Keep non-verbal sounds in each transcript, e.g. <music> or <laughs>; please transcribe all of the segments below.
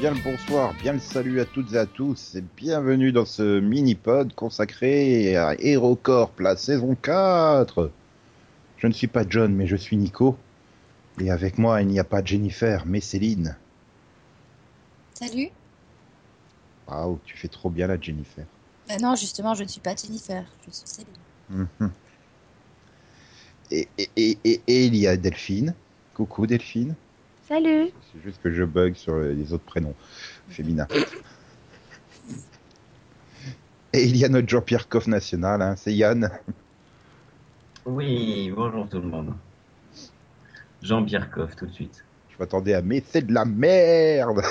bien le bonsoir, bien le salut à toutes et à tous et bienvenue dans ce mini-pod consacré à HeroCorp, la saison 4. Je ne suis pas John, mais je suis Nico. Et avec moi, il n'y a pas Jennifer, mais Céline. Salut. Waouh, tu fais trop bien la Jennifer. Bah non, justement, je ne suis pas Jennifer, je suis Céline. Mhm. Et, et, et, et il y a Delphine. Coucou Delphine. Salut. C'est juste que je bug sur les autres prénoms féminins. Et il y a notre Jean-Pierre Coff national, hein, c'est Yann. Oui, bonjour tout le monde. Jean-Pierre Coff, tout de suite. Je m'attendais à mais c'est de la merde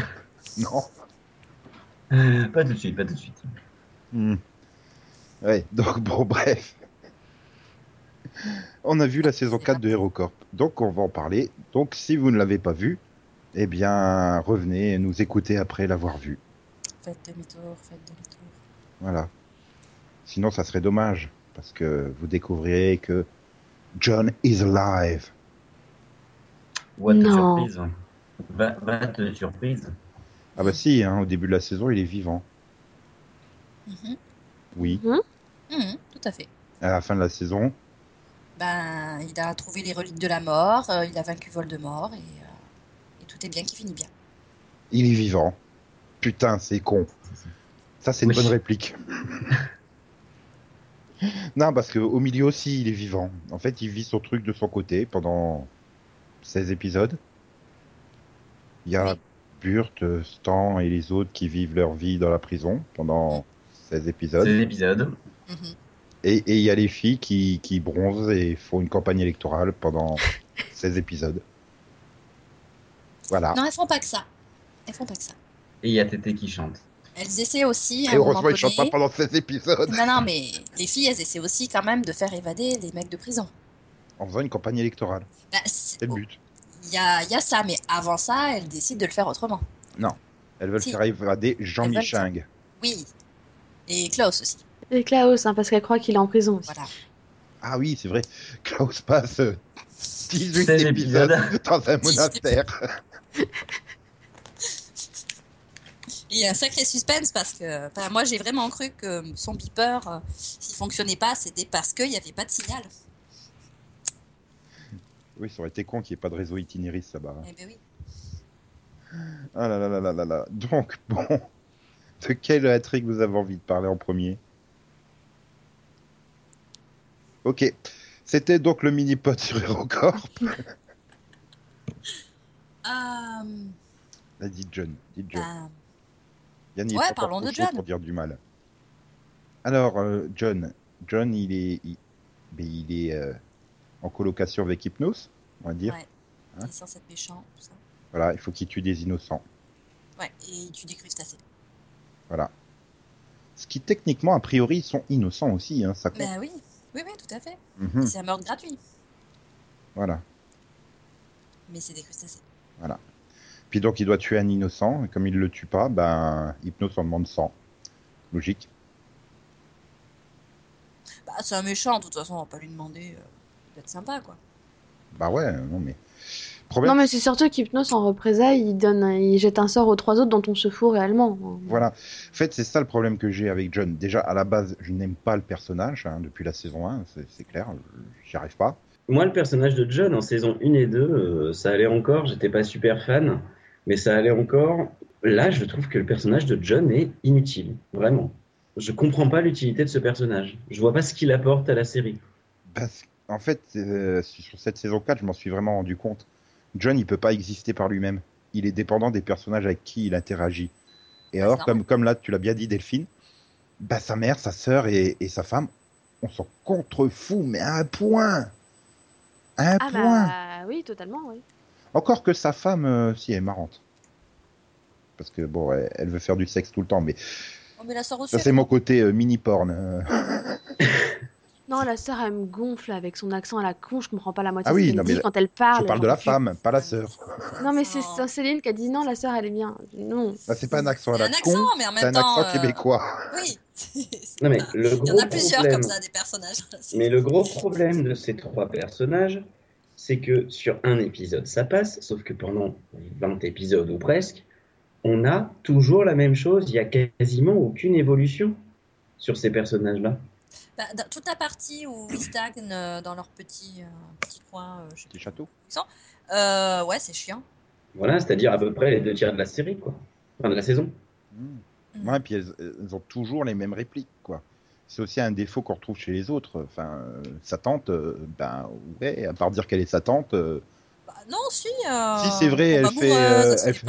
<laughs> Non Euh, pas tout de suite, pas tout de suite. Hmm. Ouais, donc bon, bref. On a vu la saison 4 de HeroCorp, donc on va en parler. Donc si vous ne l'avez pas vu, eh bien revenez nous écouter après l'avoir vu. Faites demi-tour, faites demi-tour. Voilà. Sinon ça serait dommage, parce que vous découvrirez que John is alive. What a Non. surprise. Va, va te surprise. Ah bah si, hein, au début de la saison il est vivant. Mhm. Oui. Mhm, tout à fait. À la fin de la saison, Ben, il a trouvé les reliques de la mort, euh, il a vaincu Voldemort et, euh, et tout est bien qui finit bien. il est vivant. Putain, c'est con. Ça, c'est une Oui. bonne réplique. <laughs> non, parce que au milieu aussi, il est vivant. En fait, il vit son truc de son côté pendant 16 épisodes. Il y a Oui. Burt, Stan et les autres qui vivent leur vie dans la prison pendant 16 épisodes. Ces épisodes. Mhm. Et il y a les filles qui, qui bronzent et font une campagne électorale pendant <laughs> 16 épisodes. Voilà. Non, elles font pas que ça. Elles font pas que ça. Et il y a Tété qui chante. Elles essaient aussi. à Et heureusement, ils chantent pas pendant 16 épisodes. Non, non, mais <laughs> les filles, elles essaient aussi quand même de faire évader les mecs de prison. En faisant une campagne électorale. Ben, c'est- le but. Il y a, il y a ça, mais avant ça, elles décident de le faire autrement. Elles veulent Si. faire évader Jean Elles veulent Miching. Oui. Et Klaus aussi. Et Klaus, hein, parce qu'elle croit qu'il est en prison aussi. Voilà. Ah oui, c'est vrai. Klaus passe euh, 18 16 épisodes <laughs> dans un monastère. <laughs> Il y a un sacré suspense parce que moi j'ai vraiment cru que son beeper, euh, s'il fonctionnait pas, c'était parce qu'il n'y avait pas de signal. Oui, ça aurait été con qu'il n'y ait pas de réseau itinériste là-bas. Eh ben oui. Ah là là là là là là. Donc, bon. <laughs> De quelle intrigue vous avez envie de parler en premier? Ok. C'était donc le mini-pod sur HeroCorp. <laughs> Euh, Là, dit John. Dit John. Yann, il ouais, parlons de John. pour dire du mal. Alors, euh, John. John, il est, il, il est euh, en colocation avec Hypnos, on va dire. ouais. Hein Il est censé être méchant, tout ça. Voilà, il faut qu'il tue des innocents. Ouais, et tu des crustacés. Voilà. Ce qui techniquement, a priori, sont innocents aussi, hein, ça compte. Ben oui, oui, oui, tout à fait. Mhm, C'est un meurtre gratuit, Voilà. mais c'est des crustacés. Puis donc, il doit tuer un innocent, et comme il le tue pas, ben, Hypnos en demande 100. Logique. Bah, c'est un méchant, de toute façon, on va pas lui demander euh, d'être sympa, quoi. Bah ouais, non mais. Problème, Non, mais c'est surtout qu'Hypnos, en représailles, il, donne, un- il jette un sort aux trois autres dont on se fout réellement. Voilà. En fait, c'est ça le problème que j'ai avec John. Déjà, à la base, je n'aime pas le personnage, hein, depuis la saison 1, c'est- clair, j'y arrive pas. Moi, le personnage de John en saison 1 et 2, euh, ça allait encore. J'étais pas super fan, mais ça allait encore. Là, je trouve que le personnage de John est inutile. Vraiment. Je comprends pas l'utilité de ce personnage. Je vois pas ce qu'il apporte à la série. Parce en fait, euh, sur cette saison 4, je m'en suis vraiment rendu compte. John, il peut pas exister par lui-même. Il est dépendant des personnages avec qui il interagit. Et alors, comme, comme là, tu l'as bien dit, Delphine, bah, sa mère, sa sœur et, et sa femme, on s'en contrefout, mais à un point. À un Ah point. bah oui, totalement, oui. Encore que sa femme, euh, si, elle est marrante. Parce que, bon, elle, elle veut faire du sexe tout le temps, mais Oh, mais la sœur aussi. ça, c'est mon côté euh, mini-porn. <laughs> Non, la sœur, elle me gonfle avec son accent à la con, je comprends pas la moitié Ah de oui, ce qu'elle non, mais dit quand elle parle. Je parle de la femme, pas la sœur. Non, mais c'est Céline qui a dit non, la sœur, elle est bien. Non. Bah, c'est pas un accent à Il y a la un con, accent, mais en c'est un même temps. accent euh, québécois. Oui. <laughs> Non, mais le Il y en gros a plusieurs problème- comme ça, des personnages. <laughs> Mais le gros problème de ces trois personnages, c'est que sur un épisode, ça passe, sauf que pendant 20 épisodes ou presque, on a toujours la même chose. Il y a quasiment aucune évolution sur ces personnages-là. Bah, dans toute la partie où ils stagnent euh, dans leur petit, euh, petit coin, euh, je sais Petit château. où ils sont, euh, ouais, c'est chiant. Voilà, c'est-à-dire à peu près les deux tiers de la série, quoi. Enfin, de la saison. Mm. Mm. Ouais, puis elles, elles ont toujours les mêmes répliques, quoi. C'est aussi un défaut qu'on retrouve chez les autres. Enfin, euh, sa tante, euh, ben ouais, à part dire qu'elle est sa tante, euh, Bah, non, si. euh, Si, c'est vrai, elle fait, euh, elle fait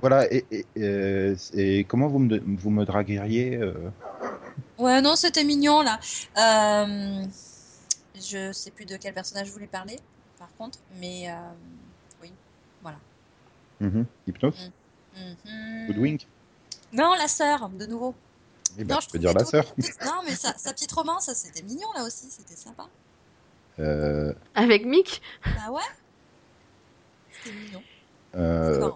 voilà. Et, et, euh, et comment vous me, vous me dragueriez euh, Ouais, non, c'était mignon là. Euh, je sais plus de quel personnage je voulais parler, par contre, mais euh, oui, voilà. mhm, Hypnose. Woodwink Non, la sœur, de nouveau. Eh ben, non, je peux dire la sœur. tout- Non, mais sa, sa petite romance, ça, c'était mignon là aussi, c'était sympa. Euh, Avec Mick? Bah ouais. C'était mignon. euh.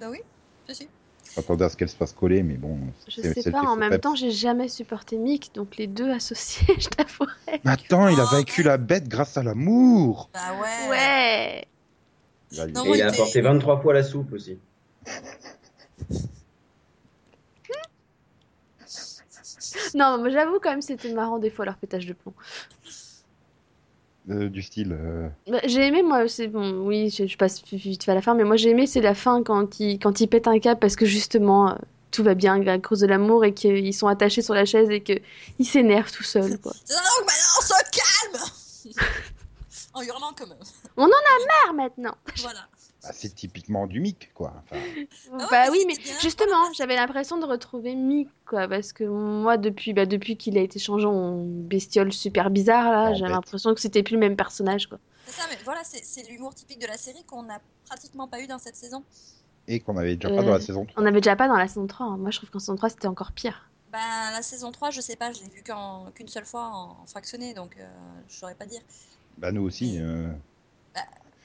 Bah oui, je suis. Je m'attendais à ce qu'elle se fasse coller, mais bon. Je sais pas, en même temps, j'ai jamais supporté Mick, donc les deux associés, <laughs> je t'avouerai. Mais attends, il a vaincu la bête grâce à l'amour. Bah ouais. Ouais Il a- Non, Et moi, il a apporté 23 fois la soupe aussi. Non, mais j'avoue quand même, c'était marrant des fois leur pétage de plomb. Euh, du style. euh, Bah, J'ai aimé, moi, c'est bon, oui, je, je passe vite fait à la fin, mais moi j'ai aimé, c'est la fin quand ils, quand ils pètent un câble parce que justement, euh, tout va bien à cause de l'amour et qu'ils sont attachés sur la chaise et qu'ils s'énervent tout seuls, quoi. Maintenant, on se calme <laughs> En hurlant comme eux. Ah, maintenant Voilà. Bah, c'est typiquement du mic, quoi. Enfin, Ah Bah mais oui, mais bien, justement, j'avais l'impression de retrouver Mick, quoi, parce que moi, depuis, bah, depuis qu'il a été changé en bestiole super bizarre, là, bête. l'impression que c'était plus le même personnage, quoi. C'est ça, mais voilà, c'est l'humour typique de la série qu'on n'a pratiquement pas eu dans cette saison. et qu'on avait déjà pas Euh, dans la saison 3. On n'avait déjà pas dans la saison 3. hein. Moi, je trouve qu'en saison 3, c'était encore pire. Ben, la saison 3, je sais pas, je l'ai qu'en- qu'une seule fois en fractionné, donc euh, je saurais pas dire. Bah, nous aussi. euh,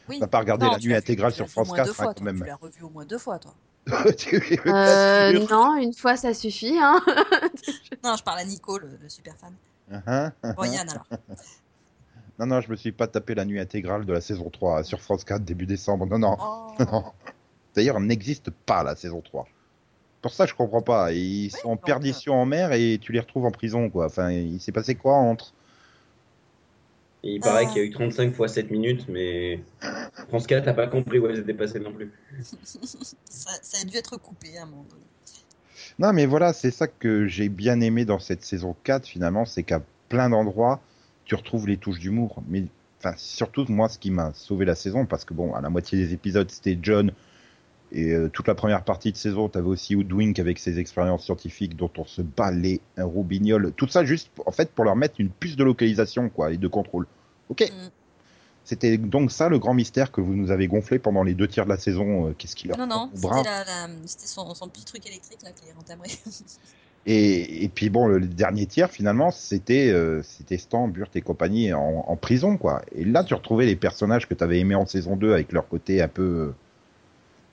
Oui. T'as pas regardé Non, la nuit intégrale sur France au moins 4, deux hein, fois, quand toi. même. Tu l'as revu au moins deux fois, toi. <laughs> Euh, non, une fois, ça suffit, hein. <laughs> Non, je parle à Nico, le, le super fan. Hein Bon, Yann, alors. <laughs> Non, non, je me suis pas tapé la nuit intégrale de la saison 3 sur France 4 début décembre. Non, non. Oh. non. D'ailleurs, elle n'existe pas la saison 3. Pour ça, je comprends pas. Ils sont en donc, perdition en mer et tu les retrouves en prison, quoi. Enfin, il s'est passé quoi entre Et il paraît Ah. qu'il y a eu 35 fois 7 minutes, mais France 4 n'a pas compris où elles étaient passées non plus. <laughs> ça, ça a dû être coupé à un moment donné. Non, mais voilà, c'est ça que j'ai bien aimé dans cette saison 4, finalement, c'est qu'à plein d'endroits, tu retrouves les touches d'humour. Mais enfin, surtout, moi, ce qui m'a sauvé la saison, parce que bon, à la moitié des épisodes, c'était John, et euh, toute la première partie de saison, t'avais aussi Woodwink avec ses expériences scientifiques dont on se bat les roubignoles. Tout ça juste, en fait, pour leur mettre une puce de localisation, quoi, et de contrôle. Ok. Mm. C'était donc ça le grand mystère que vous nous avez gonflé pendant les deux tiers de la saison. euh, Qu'est-ce qu'il leur Non, non, c'était la- la- c'était son, son petit truc électrique là, qui est entamé. <laughs> Et, et puis bon, le, dernier tiers finalement, c'était euh, c'était Stan, Burt et compagnie en, en prison quoi. Et là, tu retrouvais les personnages que tu avais aimés en saison 2 avec leur côté un peu, euh,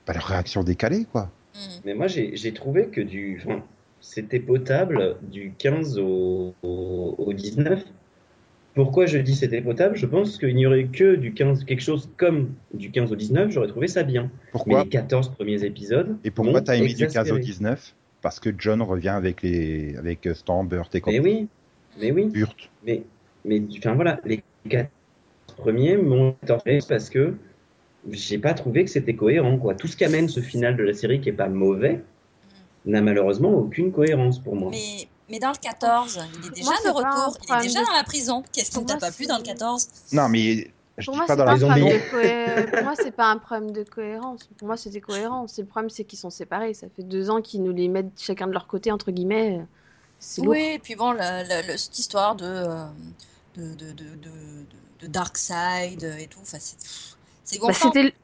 bah, leur réaction décalée quoi. Mm. Mais moi, j'ai j'ai trouvé que du, enfin, c'était potable du 15 au, au, au 19. Pourquoi je dis c'était potable Je pense qu'il n'y aurait que du 15, quelque chose comme du 15 au 19, j'aurais trouvé ça bien. Mais Pourquoi les 14 premiers épisodes. Et pourquoi t'as aimé du 15 au exaspéré. 19 Parce que John revient avec les avec Stan, Burt et Mais compagnie. oui, mais oui. Burt. Mais, mais enfin voilà, les 14 premiers m'ont torturé parce que j'ai pas trouvé que c'était cohérent. Quoi. Tout ce qu'amène ce final de la série qui est pas mauvais n'a malheureusement aucune cohérence pour moi. Mais, mais dans le 14, il est déjà Moi, de retour, il est déjà de- dans la prison. Qu'est-ce qui ne t'a pas plu dans le 14 Non mais je Pour dis moi, pas dans pas, cohé- Pour moi, c'est pas un problème de cohérence. Pour moi, c'était cohérent. Le problème, c'est qu'ils sont séparés. Ça fait deux ans qu'ils nous les mettent chacun de leur côté entre guillemets. C'est lourd. Oui, et puis bon, la- la- le- cette histoire de, euh, de, de, de, de, de- de Dark Side et tout, c'est c'est Bah,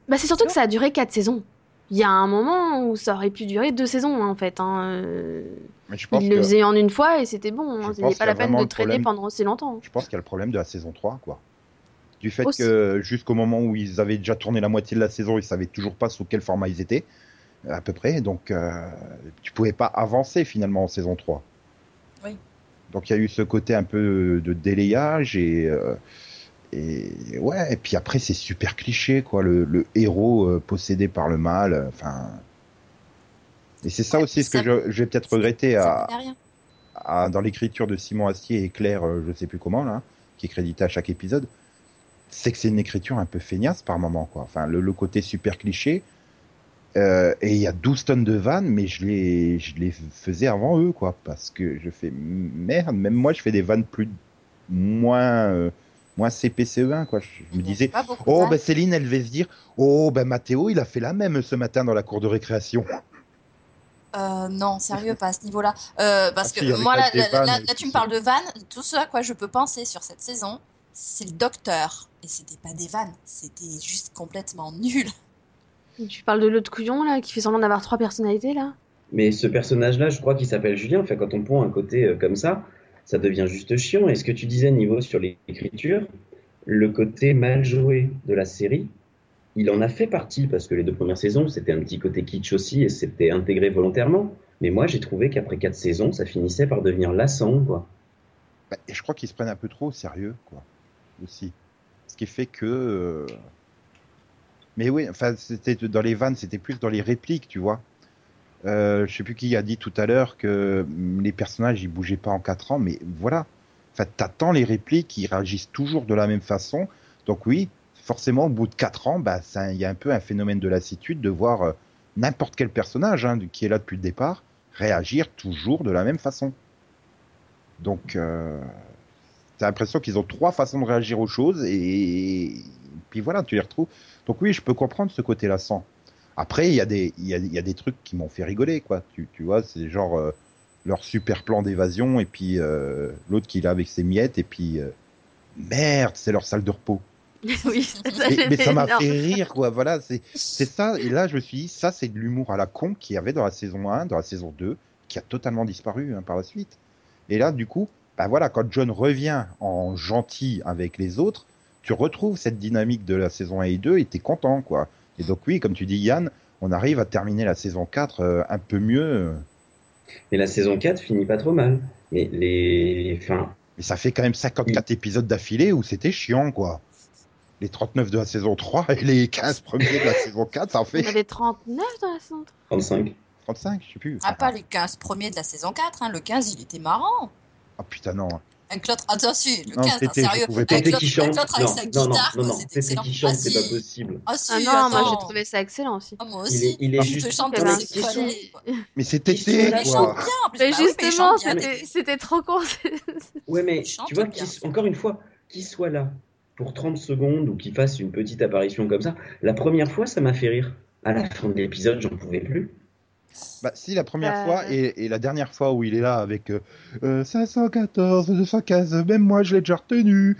bah, c'est surtout que ça a duré quatre saisons. Il y a un moment où ça aurait pu durer deux saisons hein, en fait. Hein. euh, mais je pense Ils le faisaient en une fois et c'était bon. Je Hein. Y pas la peine de traîner problème- pendant aussi longtemps. je pense qu'il y a le problème de la saison 3 quoi? Du fait Aussi. que jusqu'au moment où ils avaient déjà tourné la moitié de la saison, ils savaient toujours pas sous quel format ils étaient à peu près, donc euh, tu pouvais pas avancer finalement en saison 3. Oui. Donc il y a eu ce côté un peu de délayage et euh, et ouais et puis après c'est super cliché quoi le, le héros euh, possédé par le mal euh, enfin Et c'est ça Ouais, aussi ce que je, je vais peut-être regretter à, dans l'écriture de Simon Astier et Claire, euh, je sais plus comment là, qui est crédité à chaque épisode, c'est que c'est une écriture un peu feignasse par moment quoi. Enfin le, le côté super cliché. euh, et il y a 12 tonnes de vannes, mais je les, je les faisais avant eux, quoi, parce que je fais merde. Même moi, je fais des vannes plus moins moins CPCE1, quoi. Je, je me disais, oh ben Céline, elle devait se dire, oh ben Mathéo, il a fait la même ce matin dans la cour de récréation. Euh, non, sérieux, pas à ce niveau-là. Euh, parce Ah que moi, là, là, vannes là- et là, tout tu me parles de vannes. Tout ce à quoi je peux penser sur cette saison, c'est le docteur. Et c'était pas des vannes, c'était juste complètement nul. Tu parles de l'autre couillon là qui fait semblant d'avoir trois personnalités là? Mais ce personnage-là, je crois qu'il s'appelle Julien. Enfin, quand on prend un côté euh, comme ça, ça devient juste chiant. Et ce que tu disais, niveau sur l'écriture, le côté mal joué de la série, il en a fait partie parce que les deux premières saisons, c'était un petit côté kitsch aussi et c'était intégré volontairement. Mais moi, j'ai trouvé qu'après quatre saisons, ça finissait par devenir lassant, quoi. Bah, et je crois qu'ils se prennent un peu trop au sérieux, quoi, aussi. Ce qui fait que. euh, Mais oui, enfin, c'était dans les vannes, c'était plus dans les répliques, tu vois. Euh, je sais plus qui a dit tout à l'heure que hum, les personnages ils bougeaient pas en 4 ans, mais voilà. Enfin, t'attends les répliques, ils réagissent toujours de la même façon. Donc oui, forcément, au bout de 4 ans, bah, il y a un peu un phénomène de lassitude de voir euh, n'importe quel personnage hein, qui est là depuis le départ réagir toujours de la même façon. Donc, euh, t'as l'impression qu'ils ont trois façons de réagir aux choses et puis voilà, tu les retrouves. Donc oui, je peux comprendre ce côté lassant. Après, il y a des, il y a, il y a des trucs qui m'ont fait rigoler, quoi. Tu, tu vois, c'est genre euh, leur super plan d'évasion et puis euh, l'autre qui est là avec ses miettes et puis euh, merde, c'est leur salle de repos. <laughs> Oui, ça, Mais, mais ça m'a fait rire, quoi. Voilà, c'est <laughs> c'est ça. Et là, je me suis dit, ça, c'est de l'humour à la con qu'il y avait dans la saison 1, dans la saison 2, qui a totalement disparu hein, par la suite. Et là, du coup, bah voilà, quand John revient en gentil avec les autres, tu retrouves cette dynamique de la saison 1 et 2 et t'es content, quoi. Et donc, oui, comme tu dis, Yann, on arrive à terminer la saison 4 euh, un peu mieux. Mais la saison 4 finit pas trop mal. Mais les. Enfin, Mais ça fait quand même 54 épisodes d'affilée où c'était chiant, quoi. Les 39 de la saison 3 et les 15 premiers de la saison 4, ça en Il y fait avait 39 dans la saison 3. 35. 35, je sais plus. Ah, pas les 15 premiers de la saison 4. Hein. Le 15, il était marrant. Ah putain, non. Avec l'autre, attends, si, le Non, 15, hein, Tété, je sérieux. Avec l'autre avec Non, sa non, non, guitare, non, quoi, non. c'était Tété excellent. qui chante, Ah, c'est si. pas possible. Ah, si, Ah non, moi j'ai trouvé ça excellent aussi. Ah, moi Il aussi. est, il est Je juste. te chante Il. Mais c'est Il Tété, chante- Mais il chante quoi. Mais Bah mais il justement, c'était trop con. <laughs> Ouais, mais Il tu vois, encore une fois, qu'il soit là pour 30 secondes ou qu'il fasse une petite apparition comme ça, la première fois, ça m'a fait rire. À la fin de l'épisode, j'en pouvais plus. Bah, si, la première Euh. fois et, et la dernière fois où il est là avec euh, euh, 514, 215, même moi je l'ai déjà retenu.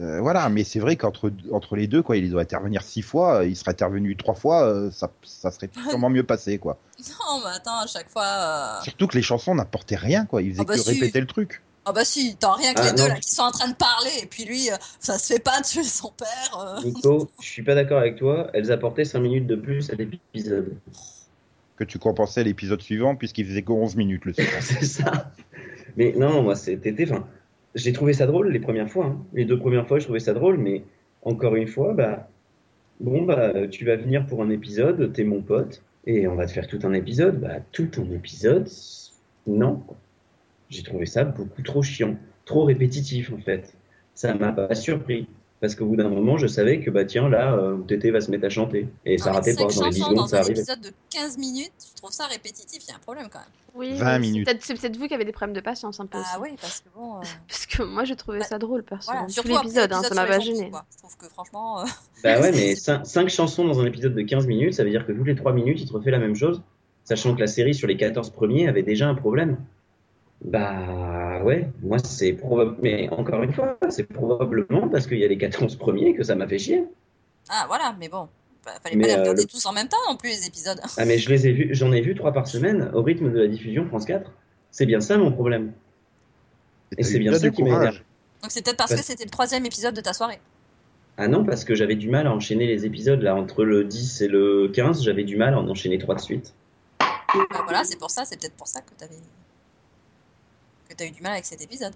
Euh, voilà, mais c'est vrai qu'entre entre les deux, quoi, il doit intervenir six fois, il serait intervenu trois fois, euh, ça, ça serait <laughs> sûrement mieux passé, quoi. Non, mais attends, à chaque fois. euh, Surtout que les chansons n'apportaient rien, quoi, ils faisaient Ah bah que si. répéter le truc. Ah bah si, t'as rien que Ah, les deux non. là qui sont en train de parler et puis lui, euh, ça se fait pas de tuer son père. euh. Nico, je suis pas d'accord avec toi. Elles apportaient 5 minutes de plus à l'épisode. Que tu compensais l'épisode suivant puisqu'il faisait que 11 minutes le suivant. <laughs> C'est ça. Mais non, moi, c'était. Enfin, j'ai trouvé ça drôle les premières fois. hein. Les deux premières fois, je trouvais ça drôle, mais encore une fois, bah, bon, bah, tu vas venir pour un épisode, t'es mon pote, et on va te faire tout un épisode. Bah, tout un épisode, non. J'ai trouvé ça beaucoup trop chiant, trop répétitif en fait. Ça m'a pas surpris. Parce qu'au bout d'un moment, je savais que bah tiens, là, euh, Tété va se mettre à chanter. Et ça mais ratait pas. Dans les 10 chansons secondes, dans ça arrivait. épisode de 15 minutes, je trouve ça répétitif, il y a un problème quand même. Oui, 20 mais minutes. C'est peut-être vous qui avez des problèmes de patience un peu Ah aussi. oui, parce que bon. euh, <laughs> Parce que moi j'ai trouvé Bah, ça drôle, perso. Voilà, Tout l'épisode, hein, ça m'a pas gêné. Je trouve que franchement. euh, Bah ouais, mais <laughs> 5 chansons dans un épisode de 15 minutes, ça veut dire que toutes les 3 minutes, il te refait la même chose, sachant que la série sur les 14 premiers avait déjà un problème. Bah ouais, moi c'est probable, mais encore une fois, c'est probablement parce qu'il y a les 14 premiers que ça m'a fait chier. Ah voilà, mais bon. bah, fallait Mais, pas les euh, regarder le- tous en même temps non plus les épisodes. Ah mais je les ai vus, j'en ai vu 3 par semaine au rythme de la diffusion France 4. C'est bien ça mon problème. Et c'est bien ça qui m'énerve. Donc c'est peut-être parce Bah- que c'était le troisième épisode de ta soirée. Ah non, parce que j'avais du mal à enchaîner les épisodes là entre le 10 et le 15, j'avais du mal à en enchaîner 3 de suite. Bah voilà, c'est pour ça, c'est peut-être pour ça que t'avais. Que t'as eu du mal avec cet épisode.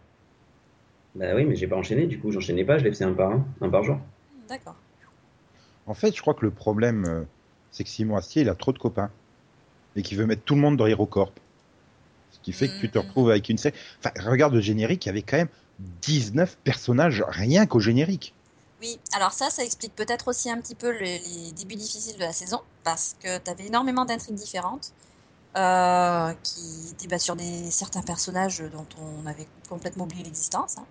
Bah oui, mais j'ai pas enchaîné, du coup j'enchaînais pas, je les faisais un par un, un par jour. D'accord. En fait, je crois que le problème, euh, c'est que Simon Astier, il a trop de copains. et qui veut mettre tout le monde dans HeroCorp. Ce qui fait que tu te Mhm. retrouves avec une série. Enfin, regarde le générique, il y avait quand même 19 personnages rien qu'au générique. Oui, alors ça, ça explique peut-être aussi un petit peu le- les débuts difficiles de la saison, parce que tu avais énormément d'intrigues différentes, euh, qui bah, sur certains personnages dont on avait complètement oublié l'existence. hein.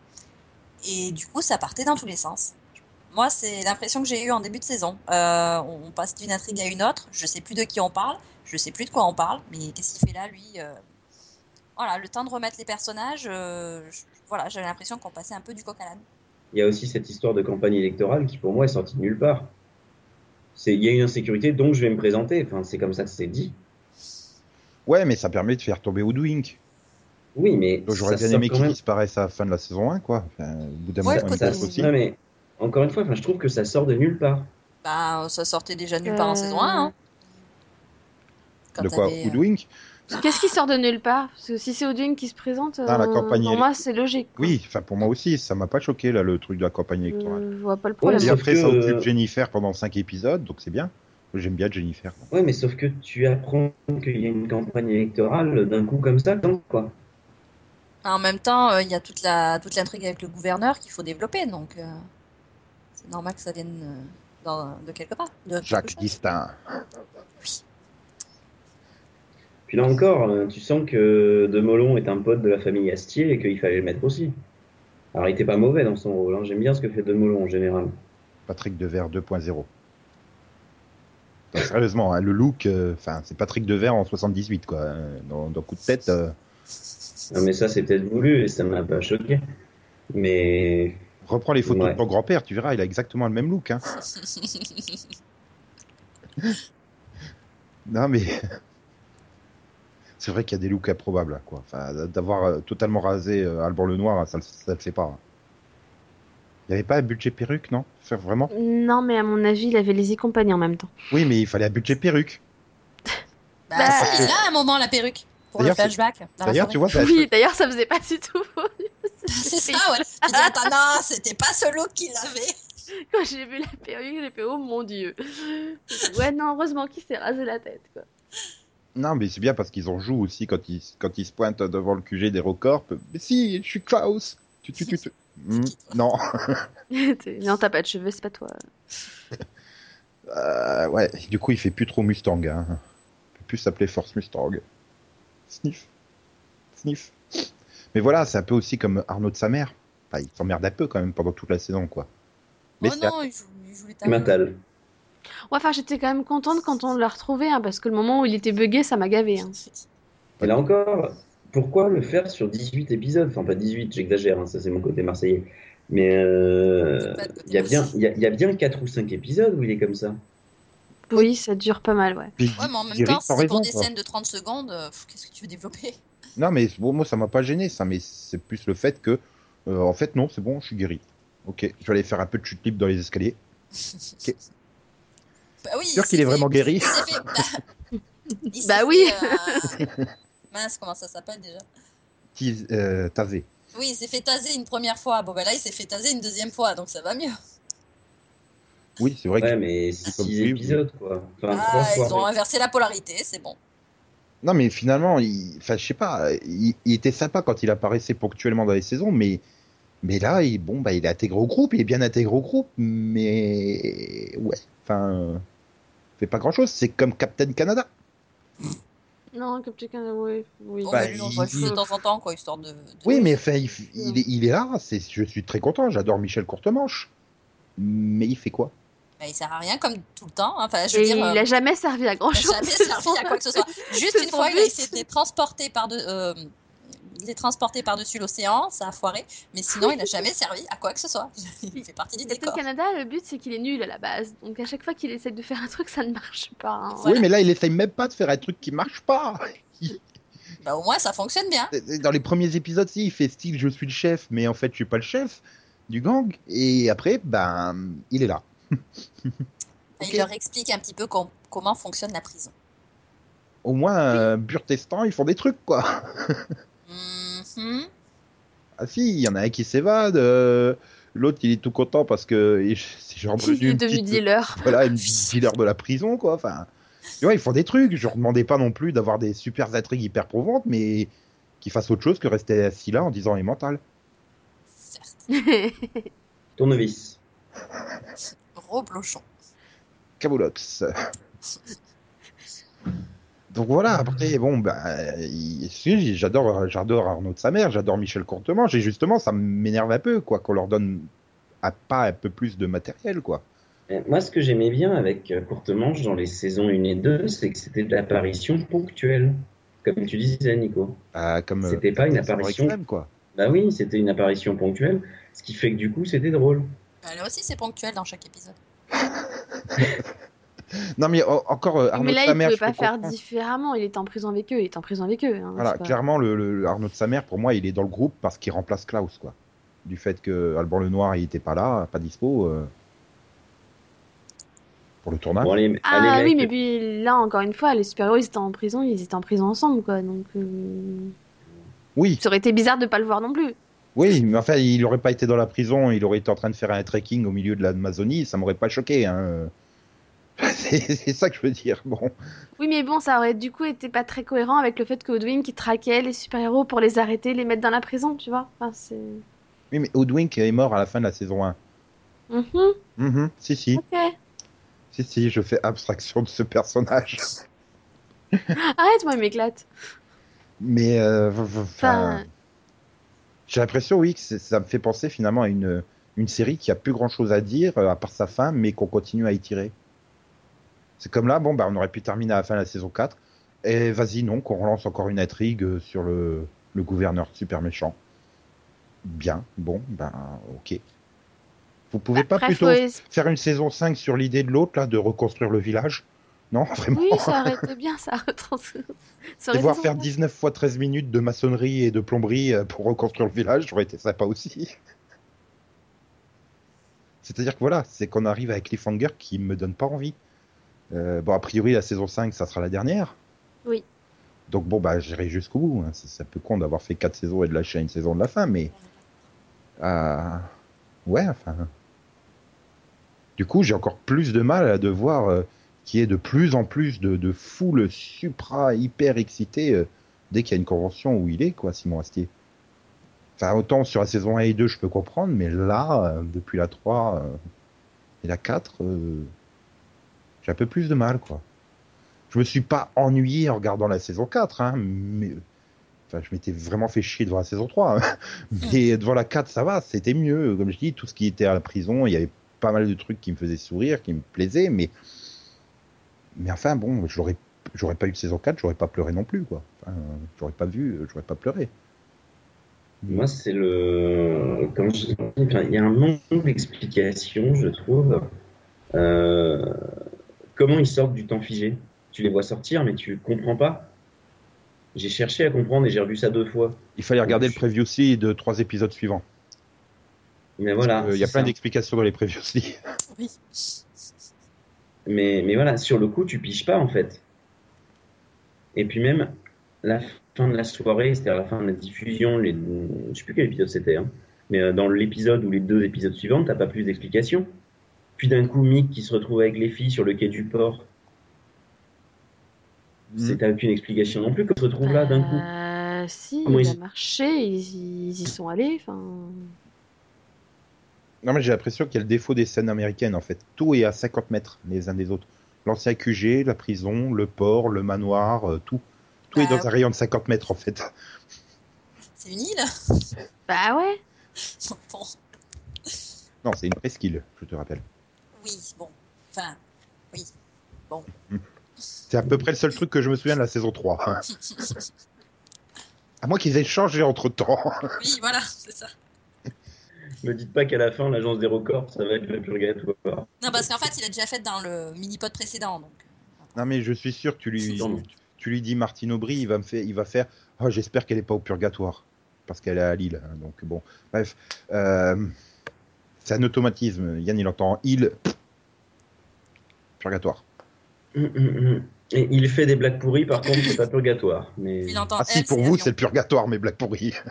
Et du coup, ça partait dans tous les sens. Moi, c'est l'impression que j'ai eue en début de saison. Euh, on passe d'une intrigue à une autre, je sais plus de qui on parle, je sais plus de quoi on parle, mais qu'est-ce qu'il fait là, lui euh, Voilà, le temps de remettre les personnages, voilà, j'avais l'impression qu'on passait un peu du coq à l'âne. Il y a aussi cette histoire de campagne électorale qui, pour moi, est sortie de nulle part. Il y a une insécurité, donc je vais me présenter. Enfin, c'est comme ça que c'est dit. Ouais, mais ça permet de faire tomber Woodwink. Oui, mais Donc j'aurais ça bien aimé qu'il même- disparaisse à la fin de la saison 1, quoi. Enfin, au bout d'un Ouais, moment, faut aussi. Non, mais encore une fois, enfin, je trouve que ça sort de nulle part. Bah, ça sortait déjà de nulle part en Euh, saison 1. Hein. Quand De quoi t'avais, euh, Woodwink? Qu'est-ce qui sort de nulle part? Parce que si c'est Odin qui se présente, Ah, la euh, pour moi c'est logique. quoi. Oui, enfin pour moi aussi, ça m'a pas choqué là le truc de la campagne électorale. Euh, je vois pas le problème. Et après, que- ça occupe Jennifer pendant 5 épisodes, donc c'est bien. J'aime bien Jennifer. Ouais, mais sauf que tu apprends qu'il y a une campagne électorale d'un coup comme ça, tant quoi. En même temps, euh, il y a toute la toute l'intrigue avec le gouverneur qu'il faut développer, donc euh, c'est normal que ça vienne euh, dans- de quelque part. De quelque Jacques chose. Distin. Puis là encore, tu sens que De Molon est un pote de la famille Astier et qu'il fallait le mettre aussi. Alors, il était pas mauvais dans son rôle. hein. J'aime bien ce que fait De Molon en général. Patrick Devers 2.0. Sérieusement, hein, le look, euh, c'est Patrick Devers en 78, quoi. euh, Dans, dans coup de tête. euh, Non, mais ça, c'est peut-être voulu et ça m'a pas choqué. Mais reprends les photos Ouais. de ton grand-père, tu verras, il a exactement le même look. Hein. <laughs> Non, mais. c'est vrai qu'il y a des looks improbables, quoi. Enfin, d'avoir totalement rasé Alban Lenoir, ça, ça le fait pas. Il n'y avait pas un budget perruque, non? Faire vraiment? Non, mais à mon avis, il avait les y compagnies en même temps. Oui, mais il fallait un budget perruque. Bah, Bah, si, il a un moment la perruque pour le flashback. D'ailleurs, tu vois, ça- Oui, d'ailleurs, ça faisait pas du tout. <laughs> c'est ça, ouais. Dis attends non, c'était pas ce look qu'il avait. <laughs> Quand j'ai vu la perruque, j'ai fait oh mon dieu. Ouais, non, heureusement qu'il s'est rasé la tête. Quoi. Non, mais c'est bien parce qu'ils en jouent aussi quand ils, quand ils se pointent devant le QG d'Hérocorp. Mais si, je suis Klaus tu, tu, tu, tu. Hmm, Non. <laughs> non, t'as pas de cheveux, c'est pas toi. <laughs> Euh, ouais, du coup, il fait plus trop Mustang. Hein. Il peut plus s'appeler Force Mustang. Sniff. Sniff. Mais voilà, c'est un peu aussi comme Arnaud de sa mère. Enfin, il s'emmerde un peu quand même pendant toute la saison, quoi. Mais oh non, il joue, il joue les. Matal. Ouais, enfin, j'étais quand même contente quand on l'a retrouvé, hein, parce que le moment où il était bugué, ça m'a gavé. Hein. Et là encore, pourquoi le faire sur 18 épisodes? Enfin, pas 18, j'exagère, hein, ça c'est mon côté marseillais. Mais euh, il y, a bien- il y, a- il y a bien 4 ou 5 épisodes où il est comme ça. Oui, ça dure pas mal, ouais. Puis, Ouais, mais en même temps, si c'est pour raison, des quoi. scènes de 30 secondes, euh, qu'est-ce que tu veux développer? Non, mais bon, moi, ça m'a pas gêné, ça. Mais c'est plus le fait que, euh, en fait, non, c'est bon, je suis guéri. Ok, je vais aller faire un peu de chute libre dans les escaliers. Bah oui, Sûr il qu'il est vraiment guéri il s'est fait- <laughs> bah, Bah oui. fait, euh, <laughs> Mince, comment ça s'appelle déjà Tease- euh, tasé. Oui, il s'est fait taser une première fois. Bon, bah là, il s'est fait taser une deuxième fois, donc ça va mieux. Oui, c'est vrai Ouais, que. mais comme 6 lui, épisodes, quoi. Enfin, Ah, 3 ils ont inversé la polarité, c'est bon. Non, mais finalement, il... enfin, je sais pas, il... il était sympa quand il apparaissait ponctuellement dans les saisons, mais, mais là, il... bon, bah, il est intégré au groupe, il est bien intégré au groupe, mais ouais, enfin, euh, fait pas grand chose. C'est comme Captain Canada. Non, comme quelqu'un, oui. oui. Oh, Bah, on le voit il- juste de temps en temps, quoi, histoire de. de- Oui, mais enfin, il... f- il est... il est là. C'est... Je suis très content. J'adore Michel Courtemanche, mais il fait quoi? Bah, il sert à rien comme tout le temps. hein. Enfin, je veux Et dire. il euh, a jamais servi à grand Il chose. n'a jamais servi à quoi que ce soit. Juste c'est une fois, il a but. essayé de les transporter par de, euh, de les transporter par-dessus l'océan, ça a foiré, mais sinon, il n'a jamais <laughs> servi à quoi que ce soit. <laughs> Il fait partie du décor. Canada, le but c'est qu'il est nul à la base. Donc à chaque fois qu'il essaie de faire un truc, ça ne marche pas. hein. Voilà. Oui, mais là, il essaye même pas de faire un truc qui marche pas. <laughs> Bah, au moins, ça fonctionne bien. Dans les premiers épisodes, si, il fait style je suis le chef, mais en fait, je suis pas le chef du gang. Et après, ben, il est là. Il leur explique un petit peu com- comment fonctionne la prison. Au moins, euh, Burtestan, ils font des trucs, quoi. Mhm. Ah si, il y en a un qui s'évade, euh, l'autre il est tout content parce que c'est genre <laughs> Il est une devenu petite, dealer. <laughs> voilà, une dealer de la prison quoi. Enfin, Tu vois, ils font des trucs. Je leur demandais pas non plus d'avoir des super intrigues hyper prouvantes, mais qu'ils fassent autre chose que rester assis là en disant il est mental. Certes. Tournevis. Roblochon. Cabolox. <laughs> Donc voilà, après, bon, bah, il- si, j'adore, j'adore Arnaud de sa mère, j'adore Michel Courtemanche, et justement, ça m'énerve un peu, quoi, qu'on leur donne à pas un peu plus de matériel, quoi. Et Moi, ce que j'aimais bien avec euh, Courte Manche dans les saisons 1 et 2, c'est que c'était de l'apparition ponctuelle. Comme tu disais, Nico. Ah, comme, euh, C'était pas une apparition. Extreme, quoi. Bah oui, c'était une apparition ponctuelle, ce qui fait que du coup, c'était drôle. Bah, là aussi, c'est ponctuel dans chaque épisode. <laughs> <laughs> Non, mais encore, euh, Arnaud mais là, de sa il mère, pouvait pas faire comprendre. différemment. Il était en prison avec eux. Il était en prison avec eux. hein, Voilà, pas- clairement, le, le Arnaud de sa mère, pour moi, il est dans le groupe parce qu'il remplace Klaus, quoi. Du fait que Alban Lenoir, il était pas là, pas dispo, euh, pour le tournage. Bon, allez, Ah allez, oui, mais puis là, encore une fois, les super-héros, ils étaient en prison. Ils étaient en prison ensemble, quoi. Donc, euh, Oui, ça aurait été bizarre de pas le voir non plus. Oui, mais enfin, il aurait pas été dans la prison, il aurait été en train de faire un trekking au milieu de l'Amazonie, ça m'aurait pas choqué. Hein. <laughs> C'est ça que je veux dire. Bon, Oui, mais bon, ça aurait du coup été pas très cohérent avec le fait que Odwin qui traquait les super-héros pour les arrêter, les mettre dans la prison, tu vois. Enfin, c'est. oui, mais Hoodwink est mort à la fin de la saison 1. Mhm, Mhm, si, si, ok. si, si, je fais abstraction de ce personnage. <laughs> Arrête, moi, il m'éclate. Mais, euh, enfin, j'ai l'impression, oui, que ça me fait penser finalement à une, une série qui a plus grand chose à dire, euh, à part sa fin, mais qu'on continue à y tirer. C'est comme là, bon, bah, on aurait pu terminer à la fin de la saison 4, et vas-y, non, qu'on relance encore une intrigue euh, sur le, le gouverneur super méchant. Bien, bon, ben, ok. Vous pouvez pas plutôt faut faire une saison 5 sur l'idée de l'autre, là, de reconstruire le village? Non, <laughs> vraiment Oui, ça aurait été bien, ça. <laughs> ça aurait Devoir faire sympa. 19 fois 13 minutes de maçonnerie et de plomberie euh, pour reconstruire le village, ça aurait été sympa aussi. <laughs> C'est-à-dire que voilà, c'est qu'on arrive avec Cliffhanger qui me donne pas envie. Euh, bon, a priori, la saison 5, ça sera la dernière. Oui. Donc bon, bah, j'irai jusqu'au bout. hein. C'est un peu con d'avoir fait 4 saisons et de lâcher une saison de la fin, mais... euh, ouais, enfin... Du coup, j'ai encore plus de mal à devoir euh, qu'il y ait de plus en plus de, de foule supra hyper excitée euh, dès qu'il y a une convention où il est, quoi, Simon Astier. Enfin, autant sur la saison 1 et 2, je peux comprendre, mais là, depuis la 3 euh, et la 4, euh, j'ai un peu plus de mal, quoi. Je me suis pas ennuyé en regardant la saison 4, hein, mais... Enfin, je m'étais vraiment fait chier devant la saison 3. hein. <laughs> Mais devant la 4, ça va, c'était mieux. Comme je dis, tout ce qui était à la prison, il y avait pas mal de trucs qui me faisaient sourire, qui me plaisaient, mais... Mais enfin, bon, je l'aurais j'aurais pas eu de saison 4, j'aurais pas pleuré non plus, quoi. Enfin, j'aurais pas vu, j'aurais pas pleuré. Moi, c'est le. Comme je il y a un manque d'explication, je trouve. Euh, Comment ils sortent du temps figé? Tu les vois sortir, mais tu comprends pas. J'ai cherché à comprendre et j'ai revu ça deux fois. Il fallait regarder le previously de trois épisodes suivants. Mais voilà. Il y a plein d'explications dans les previously. Oui. Mais, mais voilà, sur le coup, tu piges pas en fait. Et puis même la fin de la soirée, c'est-à-dire la fin de la diffusion, les... je sais plus quel épisode c'était, hein, mais euh, dans l'épisode ou les deux épisodes suivants, t'as pas plus d'explications. Puis d'un coup, Mick qui se retrouve avec les filles sur le quai du port, c'est t'as aucune explication non plus qu'on se retrouve là d'un coup. Euh, si, Comment il a ils- marché, ils, ils y sont allés. Enfin, Non, mais j'ai l'impression qu'il y a le défaut des scènes américaines, en fait. Tout est à 50 mètres les uns des autres. L'ancien QG, la prison, le port, le manoir, euh, tout. Tout est Bah, dans un rayon de 50 mètres, en fait. C'est une île bah ouais. <laughs> Non, c'est une presqu'île, je te rappelle. Oui, bon. Enfin, oui. Bon. C'est à peu près le seul truc que je me souviens de la saison 3. hein. <laughs> À moins qu'ils aient changé entre temps. Oui, voilà, c'est ça. Me dites pas qu'à la fin, l'agence des records, ça va être le purgatoire. Non, parce qu'en fait, il a déjà fait dans le mini-pod précédent, donc. Non, mais je suis sûr que tu lui, tu lui dis Martine Aubry, il va, me faire, il va faire Oh, j'espère qu'elle n'est pas au purgatoire. Parce qu'elle est à Lille. hein, Donc, bon. Bref. Euh, c'est un automatisme. Yann, il entend il. Purgatoire. Hum, hum, hum. Et il fait des blagues pourries, par contre, c'est pas purgatoire. Mais... Il entend Ah, si, pour vous, c'est le purgatoire, mais blague pourrie. <laughs>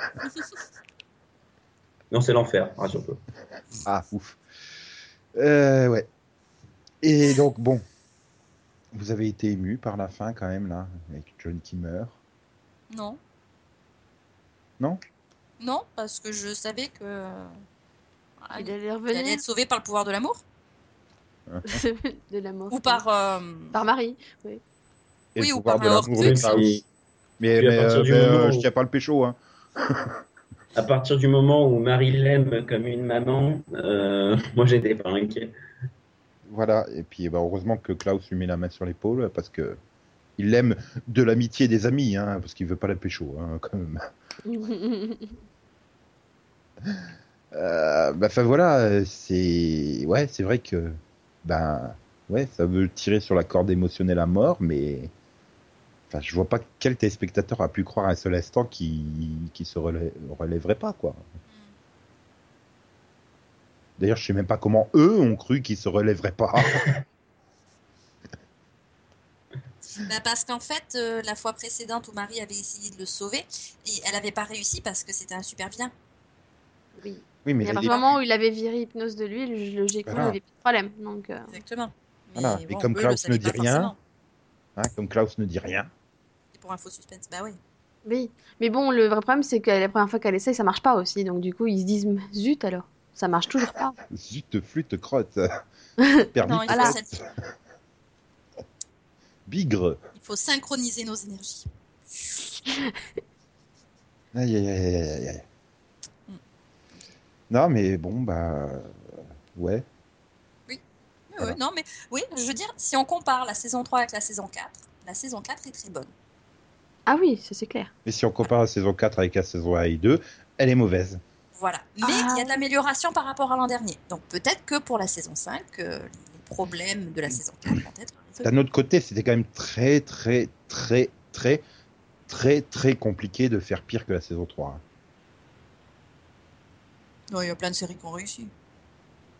Non, c'est l'enfer, rassure-toi. Ah, ouf. Euh, ouais. Et donc, bon. Vous avez été ému par la fin quand même là, avec John qui meurt. Non. Non? Non, parce que je savais que. Ah, Il allait il allait revenir être sauvé par le pouvoir de l'amour de la mort. Ou par. euh, Par Marie. Oui. Et Oui, ou par de l'amour de. Puis- Mais, euh, du mais, euh, moment je où- tiens pas le pécho hein. <laughs> À partir du moment où Marie l'aime comme une maman, euh, <laughs> moi j'étais pas inquiet. Voilà, et puis bah, heureusement que Klaus lui met la main sur l'épaule parce que il l'aime de l'amitié des amis, hein, parce qu'il veut pas la pécho, hein, quand même. <laughs> Euh, bah, enfin voilà, c'est ouais, c'est vrai que ben ouais, ça veut tirer sur la corde émotionnelle à mort, mais enfin je vois pas quel téléspectateur a pu croire un seul instant qui qui se relè- relèverait pas quoi. D'ailleurs, je sais même pas comment eux ont cru qu'ils se relèveraient pas. <laughs> Bah, parce qu'en fait, euh, la fois précédente où Marie avait essayé de le sauver, et elle n'avait pas réussi parce que c'était un super vilain. oui. Oui, mais Et à partir du moment où il avait viré hypnose de lui, le- logiquement, Voilà. il avait plus de problème. Donc, euh, Exactement. Mais Voilà, et comme Klaus ne dit rien. hein, comme Klaus ne dit rien. Et pour un faux suspense, bah oui. oui. Mais bon, le vrai problème, c'est que la première fois qu'elle essaye, ça marche pas aussi. Donc, du coup, ils se disent, zut alors, ça marche toujours pas. <laughs> Zut, flûte, crotte. <laughs> Permis, Non, il Voilà. <laughs> bigre. il faut synchroniser nos énergies. Aïe, aïe, aïe, aïe, aïe. Non, mais bon, bah. Ouais. Oui, Voilà. non, mais oui, je veux dire, si on compare la saison 3 avec la saison 4, la saison 4 est très bonne. Ah oui, ça c'est clair. Mais si on compare la saison 4 avec la saison 1 et 2, elle est mauvaise. Voilà. Mais Ah. il y a de l'amélioration par rapport à l'an dernier. Donc peut-être que pour la saison 5, euh, les problèmes de la saison 4 vont être. D'un autre côté, c'était quand même très, très, très, très, très, très compliqué de faire pire que la saison 3. hein. Non, il y a plein de séries qui ont réussi.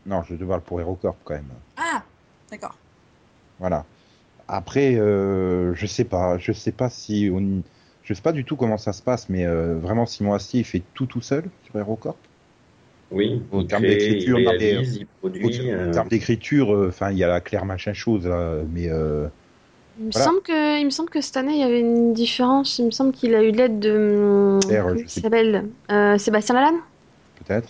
Non, je te parle pour HeroCorp quand même. Ah, d'accord. Voilà. Après, euh, je sais pas, je sais pas si on, je sais pas du tout comment ça se passe, mais euh, vraiment Simon Astier il fait tout tout seul sur HeroCorp. Oui, Au terme d'écriture. En euh, termes d'écriture, euh, enfin il y a la Claire machin chose là, mais euh, Il me, Voilà. semble que, il me semble que cette année, il y avait une différence. Il me semble qu'il a eu l'aide de. Je sais s'appelle Euh, Sébastien Lalanne peut-être.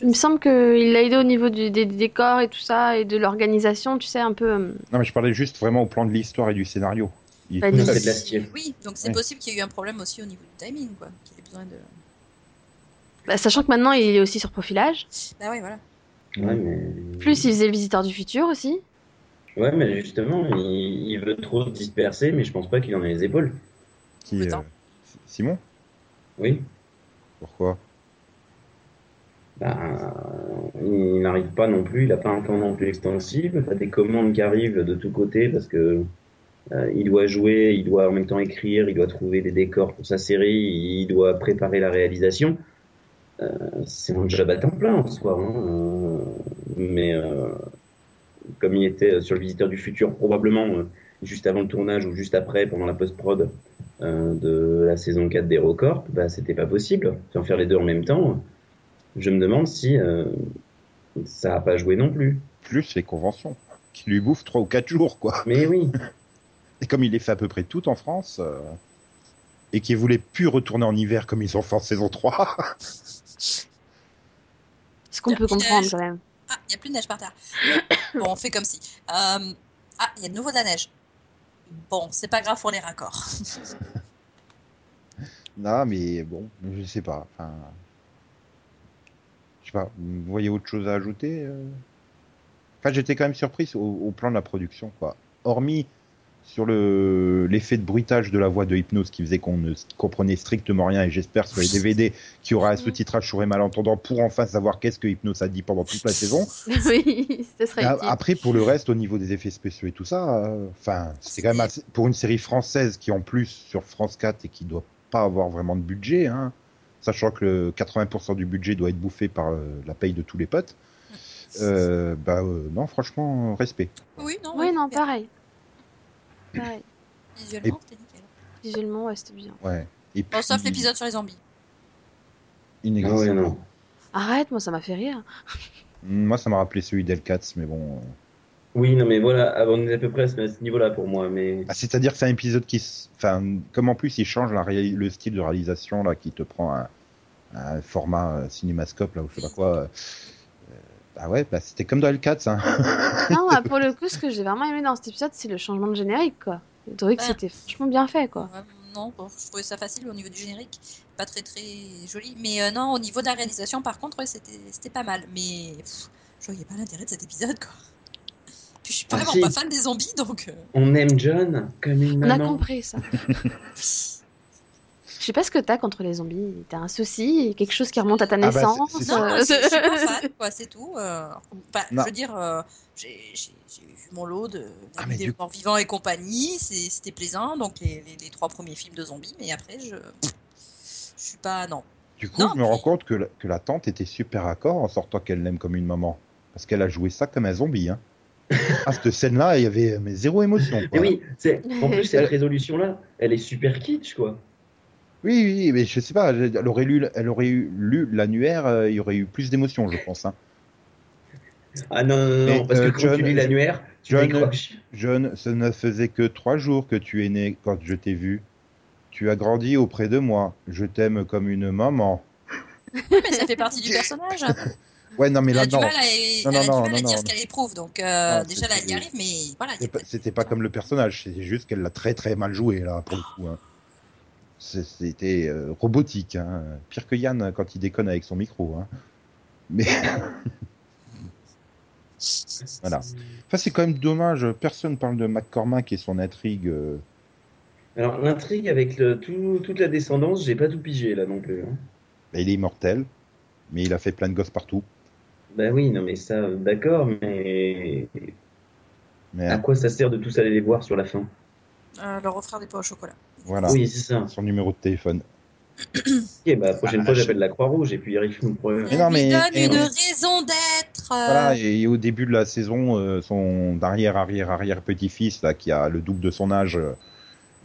Il me semble qu'il l'a aidé au niveau du- des, des décors et tout ça, et de l'organisation, tu sais, un peu. euh, Non mais je parlais juste vraiment au plan de l'histoire et du scénario. Il Bah, tout c'est de l'acier. Oui, donc c'est Ouais. possible qu'il y ait eu un problème aussi au niveau du timing, quoi. Qu'il ait besoin de. bah, sachant que maintenant, il est aussi sur profilage. Bah oui, voilà. Ouais, mais... Plus, il faisait le visiteur du futur aussi. Ouais, mais justement, il, il veut trop se disperser, mais je pense pas qu'il en ait les épaules. Qui, euh. Simon? Oui. Pourquoi? Bah, il n'arrive pas non plus, il n'a pas un temps non plus extensible. T'as des commandes qui arrivent de tous côtés parce que euh, il doit jouer, il doit en même temps écrire, il doit trouver des décors pour sa série, il doit préparer la réalisation. Euh, c'est un job à temps plein en soi. hein. Euh, mais euh, comme il était sur le Visiteur du Futur, probablement euh, juste avant le tournage ou juste après, pendant la post-prod euh, de la saison 4 d'HeroCorp, bah, c'était pas possible. Sans faire les deux en même temps, je me demande si euh, ça n'a pas joué non plus. Plus les conventions qui lui bouffent trois ou quatre jours quoi. Mais oui, <laughs> Et comme il les fait à peu près toutes en France euh, et qui voulait plus retourner en hiver comme ils ont fait en saison 3. <laughs> Ce qu'on Il y a peut plus comprendre quand même. Ah, il n'y a plus de neige par terre. <coughs> bon, on fait comme si. Euh, Ah, il y a de nouveau de la neige. Bon, c'est pas grave pour les raccords. <laughs> non mais bon, je sais pas. Enfin, pas. Vous voyez autre chose à ajouter euh? Enfin, j'étais quand même surpris au, au plan de la production quoi. Hormis sur le l'effet de bruitage de la voix de Hypnose qui faisait qu'on ne comprenait strictement rien et j'espère sur les DVD qu'il y aura un sous-titrage sourd et malentendant pour enfin savoir qu'est-ce que Hypnose a dit pendant toute la saison. <laughs> oui, ce serait utile. Après, pour le reste, au niveau des effets spéciaux et tout ça, euh, enfin, c'est quand même assez- pour une série française qui en plus sur France 4 et qui doit pas avoir vraiment de budget, hein, sachant que le 80% du budget doit être bouffé par euh, la paye de tous les potes. <laughs> Euh, bah euh, non, franchement, respect. Oui, non. Oui, non, pareil. <coughs> Pareil. Visuellement, c'était nickel. Visuellement, ouais, c'était bien. Ouais. Et Bon, sauf l'épisode sur les zombies. Ah inexistant. Arrête, moi, ça m'a fait rire. Moi, ça m'a rappelé celui d'Elcats, mais bon. Euh, Oui, non, mais voilà, on est à peu près à ce niveau-là pour moi. Mais... Ah, C'est-à-dire que c'est un épisode qui, s- enfin, comme en plus il change la le style de réalisation là, qui te prend un, un format euh, cinémascope là ou je sais pas quoi. euh, bah ouais, bah c'était comme dans L4 hein. <laughs> Non, ah, pour le <laughs> coup, ce que j'ai vraiment aimé dans cet épisode, c'est le changement de générique, quoi. Que Ouais. c'était franchement bien fait, quoi. Ouais, non, bon, je trouvais ça facile au niveau du générique, pas très très joli. Mais euh, non, au niveau de la réalisation, par contre, ouais, c'était c'était pas mal. Mais pff, je voyais pas l'intérêt de cet épisode, quoi. Puis je suis Ah, vraiment si. pas fan des zombies, donc. euh, On aime John comme une On a maman. compris ça. <laughs> Je sais pas ce que t'as contre les zombies. T'as un souci, quelque chose qui remonte à ta Ah bah, naissance. c'est- c'est Non, euh, c'est- je suis <laughs> pas fan, quoi, c'est tout. euh, je veux dire, euh, j'ai j'ai- j'ai vu mon lot de Ah, des du- morts vivants et compagnie, c'est- c'était plaisant, donc les, les- les trois premiers films de zombies, mais après, je, je suis pas, non. Du coup, Non, je me puis- rends compte que la, que la tante était super accord en sortant qu'elle l'aime comme une maman. Parce qu'elle a joué ça comme un zombie. Hein. Ah, cette scène-là, il y avait mais zéro émotion. Et Quoi. oui, c'est en plus <laughs> cette Elle- résolution-là, elle est super kitsch, quoi. oui, oui, mais je sais pas, elle aurait lu, elle aurait eu, lu l'annuaire, euh, il y aurait eu plus d'émotion, je pense. Hein. Ah non, non, non, Mais, non, parce euh, que quand John- tu lis l'annuaire, tu John- décroches. Jeune, ce ne faisait que trois jours que tu es né quand je t'ai vu. Tu as grandi auprès de moi. Je t'aime comme une maman. <laughs> Mais ça fait partie du personnage. <laughs> Ouais, non, mais là, non. elle a non, du non, mal à non, dire non. ce qu'elle éprouve, donc euh, Non, déjà là, elle y c'était- arrive, mais voilà. pas- pas- C'était pas comme le personnage, c'est juste qu'elle l'a très très mal joué là pour le coup. hein. C'était euh, robotique, hein. pire que Yann quand il déconne avec son micro. Hein. Mais <laughs> voilà. Enfin, c'est quand même dommage. Personne parle de McCormack et son intrigue. euh. Alors l'intrigue avec le, tout, toute la descendance, j'ai pas tout pigé là non plus. hein. Bah, il est immortel, mais il a fait plein de gosses partout. Bah oui, non mais ça, d'accord, mais Mais à quoi ça sert de tous aller les voir sur la fin? Euh, leur offrir des pots au chocolat. voilà, Oui, c'est ça. son numéro de téléphone. Ok, bah la prochaine Ah, fois j'appelle la Croix-Rouge et puis il arrive mon problème. Mais non, Elle lui mais- donne une raison d'être. Voilà, et au début de la saison, euh, son arrière arrière arrière petit-fils là, qui a le double de son âge, euh,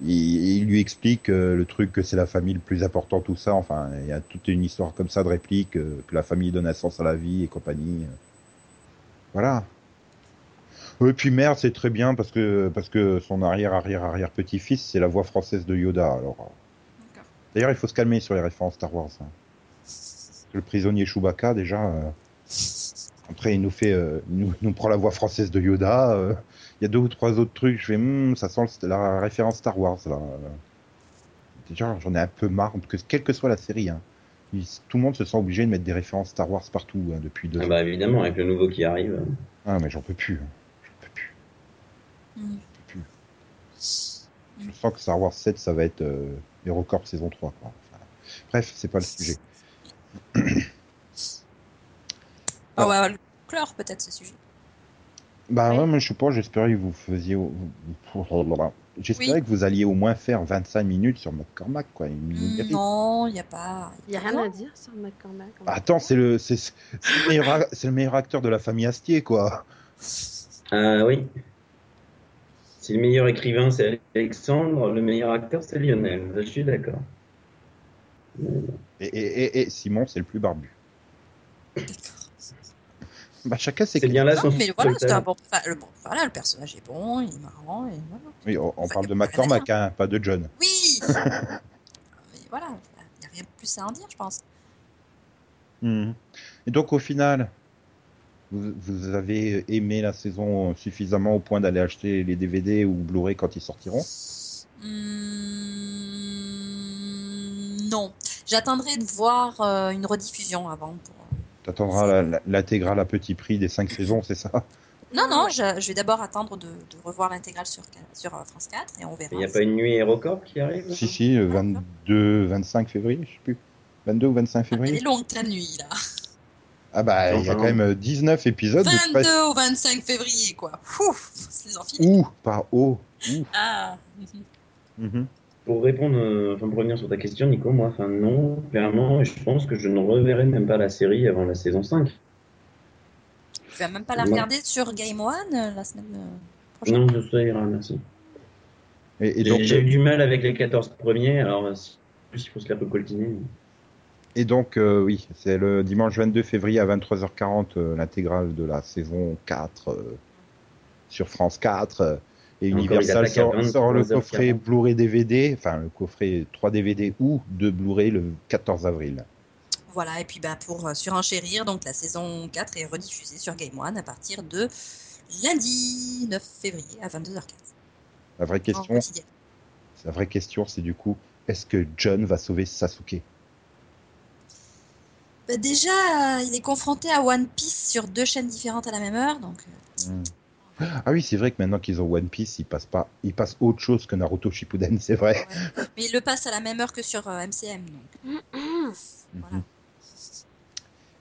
il, il lui explique euh, le truc que c'est la famille le plus important, tout ça. Enfin, il y a toute une histoire comme ça de réplique euh, que la famille donne un sens à la vie et compagnie. Voilà. Et puis merde, c'est très bien parce que parce que son arrière arrière arrière petit-fils, c'est la voix française de Yoda. Alors, euh, d'ailleurs, il faut se calmer sur les références Star Wars. hein. Le prisonnier Chewbacca, déjà. euh, après, il nous fait, euh, il nous, nous prend la voix française de Yoda. Il y a deux ou trois autres trucs. Je fais, Hmm, ça sent le- la référence Star Wars là. Déjà, j'en ai un peu marre que quelle que soit la série, hein, il- tout le monde se sent obligé de mettre des références Star Wars partout hein, depuis deux Ah ans. bah évidemment, avec le nouveau qui arrive. Ah, mais j'en peux plus. hein. J'en peux plus. j'en peux plus. Je sens que Star Wars 7, ça va être euh, HeroCorp saison 3. Quoi. Enfin, bref, c'est pas le sujet. Ah ouais, ouais, le chlore peut-être ce sujet. Bah Oui. ouais, mais je sais pas, j'espérais que vous faisiez. J'espérais Oui. que vous alliez au moins faire 25 minutes sur McCormack, quoi. Mérite. non, il n'y a pas. Il y a rien à dire sur McCormack. Bah, attends, c'est le, c'est, c'est le meilleur, a- c'est le meilleur acteur de la famille Astier, quoi. Ah oui. Si le meilleur écrivain c'est Alexandre, le meilleur acteur c'est Lionel. Je suis d'accord. Et, et, et, et Simon, c'est le plus barbu. Bah, chacun ses C'est bien là Non, son mais voilà, seul c'est un bon. enfin, le bon. Voilà, le personnage est bon, il est marrant, et voilà. Oui, on, on Enfin, parle de McCormack, hein, pas de John. Oui <laughs> Mais voilà, il n'y a rien de plus à en dire, je pense. Mhm. Et donc, au final, vous, vous avez aimé la saison suffisamment au point d'aller acheter les DVD ou Blu-ray quand ils sortiront? Hmm, non. J'attendrai de voir euh, une rediffusion avant. Pour... T'attendras l'intégrale à petit prix des 5 saisons, c'est ça? Non, non, je, je vais d'abord attendre de, de revoir l'intégrale sur, sur euh, France 4 et on verra. Il n'y a pas une nuit HeroCorp qui arrive Si, si, le 22, 25 février, je sais plus. 22 ou 25 Ah, Elle février est longue ta nuit, là. Ah bah, il y a quand même 19 épisodes. de 22 presse- au 25 février, quoi. Ouf, c'est les enfiler. Ouh, pas haut. Ouh. Ah. Mhm. Pour répondre, euh, enfin pour revenir sur ta question, Nico, moi, enfin non, clairement, je pense que je ne reverrai même pas la série avant la saison 5. Tu vas même pas la Moi- regarder sur Game One euh, la semaine euh, prochaine Non, ça ira, merci. Et, et J'ai donc, j'ai eu du mal avec les 14 premiers, alors plus il faut se la coltiner. et donc euh, oui, c'est le dimanche 22 février à 23h40 euh, l'intégrale de la saison 4 euh, sur France 4. Et Universal sort, sort le 23h40. coffret Blu-ray DVD, enfin le coffret 3 DVD ou 2 Blu-ray le 14 avril. Voilà, et puis bah, pour euh, surenchérir, donc la saison 4 est rediffusée sur Game One à partir de lundi 9 février à 22h15. La vraie question, la vraie question, c'est du coup, est-ce que John va sauver Sasuke? Bah, déjà, euh, il est confronté à One Piece sur deux chaînes différentes à la même heure, donc euh, Hmm. <laughs> Ah oui, c'est vrai que maintenant qu'ils ont One Piece, ils passent pas, ils passent autre chose que Naruto Shippuden, <laughs> c'est vrai. ouais. mais il le passe à la même heure que sur euh, MCM. Donc. Voilà. Mhm.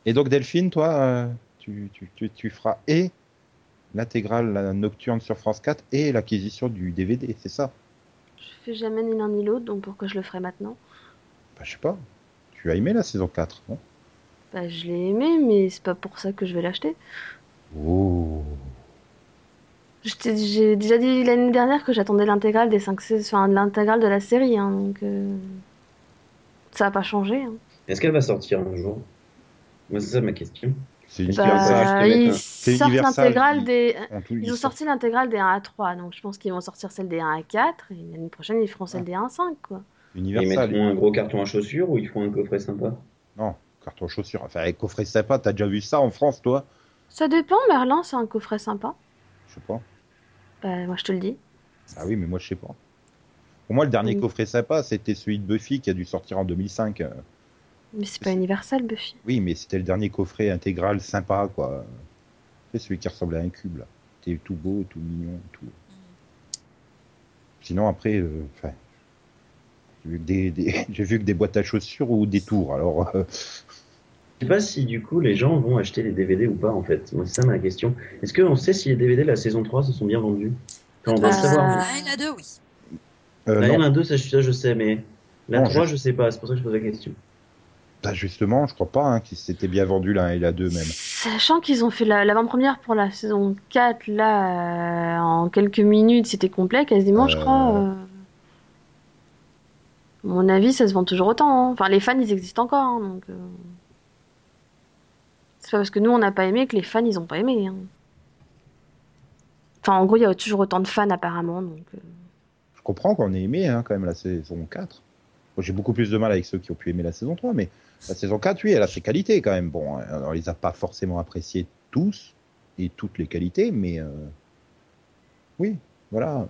Et donc Delphine, toi, euh, tu, tu, tu, tu feras et l'intégrale nocturne sur France 4 et l'acquisition du DVD, c'est ça? Je fais jamais ni l'un ni l'autre, donc pourquoi je le ferais maintenant? Bah, Je sais pas. Tu as aimé la saison 4, non? Bah, je l'ai aimé, mais c'est pas pour ça que je vais l'acheter. Oh. J'ai déjà dit l'année dernière que j'attendais l'intégrale des 5 saisons, enfin, de l'intégrale de la série, hein, donc euh, ça a pas changé. hein. Est-ce qu'elle va sortir un jour? Moi, c'est ça ma question. C'est Bah, ils sortent Universal l'intégrale qui- des. Ils ont sorti l'intégrale des 1 à 3, donc je pense qu'ils vont sortir celle des 1 à 4, et l'année prochaine ils feront celle des 1 à 5, quoi. Ils mettront un gros carton à chaussures ou ils feront un coffret sympa? Non, carton chaussures. Enfin, avec coffret sympa, t'as déjà vu ça en France, toi? Ça dépend, Merlin, c'est un coffret sympa. Je sais pas. Bah, moi je te le dis. Ah oui, mais moi, je sais pas. Pour moi, le dernier Oui. coffret sympa, c'était celui de Buffy qui a dû sortir en 2005. euh. Mais c'est pas universel, Buffy. Oui, mais c'était le dernier coffret intégral sympa, quoi. C'est celui qui ressemblait à un cube, là. C'était tout beau, tout mignon, tout. Sinon, après, euh, enfin, j'ai vu, que des, des- <laughs> j'ai vu que des boîtes à chaussures ou des tours. Alors, euh, Je sais pas si du coup les gens vont acheter les DVD ou pas en fait. Moi, c'est ça ma question. Est-ce qu'on sait si les DVD de la saison 3 se sont bien vendus? Enfin, on doit le Euh, savoir. La 1 et la 2, oui. euh, La non. 1, la 2, ça, je- ça, je sais, mais la Non, 3, je- je sais pas. C'est pour ça que je pose la question. Bah, justement, je crois pas hein, qu'ils s'étaient bien vendus la 1 et la 2 même. Sachant qu'ils ont fait la- l'avant-première pour la saison 4, là, euh, en quelques minutes, c'était complet quasiment, je crois. euh. À mon avis, ça se vend toujours autant. hein. Enfin, les fans, ils existent encore, hein, donc... C'est pas parce que nous, on n'a pas aimé que les fans, ils ont pas aimé. hein. Enfin, en gros, il y a toujours autant de fans, apparemment, donc... euh. Je comprends qu'on ait aimé hein, quand même la saison 4. Moi, j'ai beaucoup plus de mal avec ceux qui ont pu aimer la saison 3, mais la saison 4, oui, elle a ses qualités quand même. Bon, euh, on les a pas forcément appréciés tous et toutes les qualités, mais euh, oui, voilà.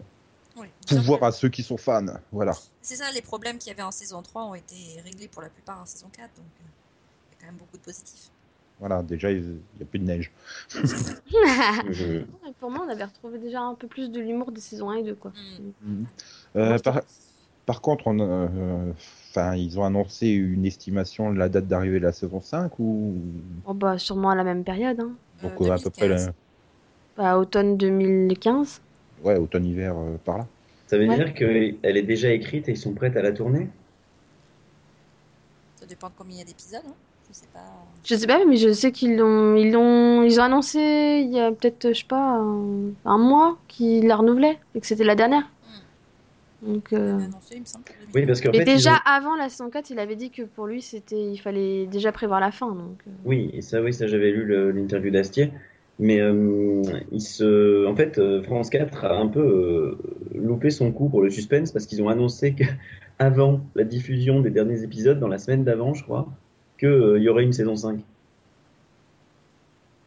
Oui. Pouvoir à ceux qui sont fans, voilà. C'est ça, les problèmes qu'il y avait en saison 3 ont été réglés pour la plupart en saison 4, donc euh, il y a quand même beaucoup de positifs. Voilà, déjà, il n'y a plus de neige. <laughs> Je- Pour moi, on avait retrouvé déjà un peu plus de l'humour des saisons 1 et 2, quoi. Mm. Euh, Moi, je par, contre, on, euh, enfin, ils ont annoncé une estimation de la date d'arrivée de la saison 5 ou? Oh, bah, sûrement à la même période, hein. Euh, donc, à peu près 2015. la- Bah, automne 2015. ouais, automne-hiver euh, par là. Ça veut Ouais. dire qu'elle est déjà écrite et ils sont prêts à la tourner? Ça dépend de combien il y a d'épisodes, hein. Je sais pas. Je sais pas, mais je sais qu'ils l'ont, ils l'ont, ils ont annoncé il y a peut-être, je sais pas, un, un mois qu'ils la renouvelaient et que c'était la dernière. Donc, Il euh, annoncé, il me semble. Oui, parce qu'en Mais fait. déjà ont- avant la saison 4, il avait dit que pour lui, c'était, il fallait déjà prévoir la fin. Donc, euh, Oui, et ça, oui, ça j'avais lu le- l'interview d'Astier. Mais euh, il se, en fait, euh, France 4 a un peu euh, loupé son coup pour le suspense parce qu'ils ont annoncé que <laughs> avant la diffusion des derniers épisodes, dans la semaine d'avant, je crois, qu'il y aurait une saison 5.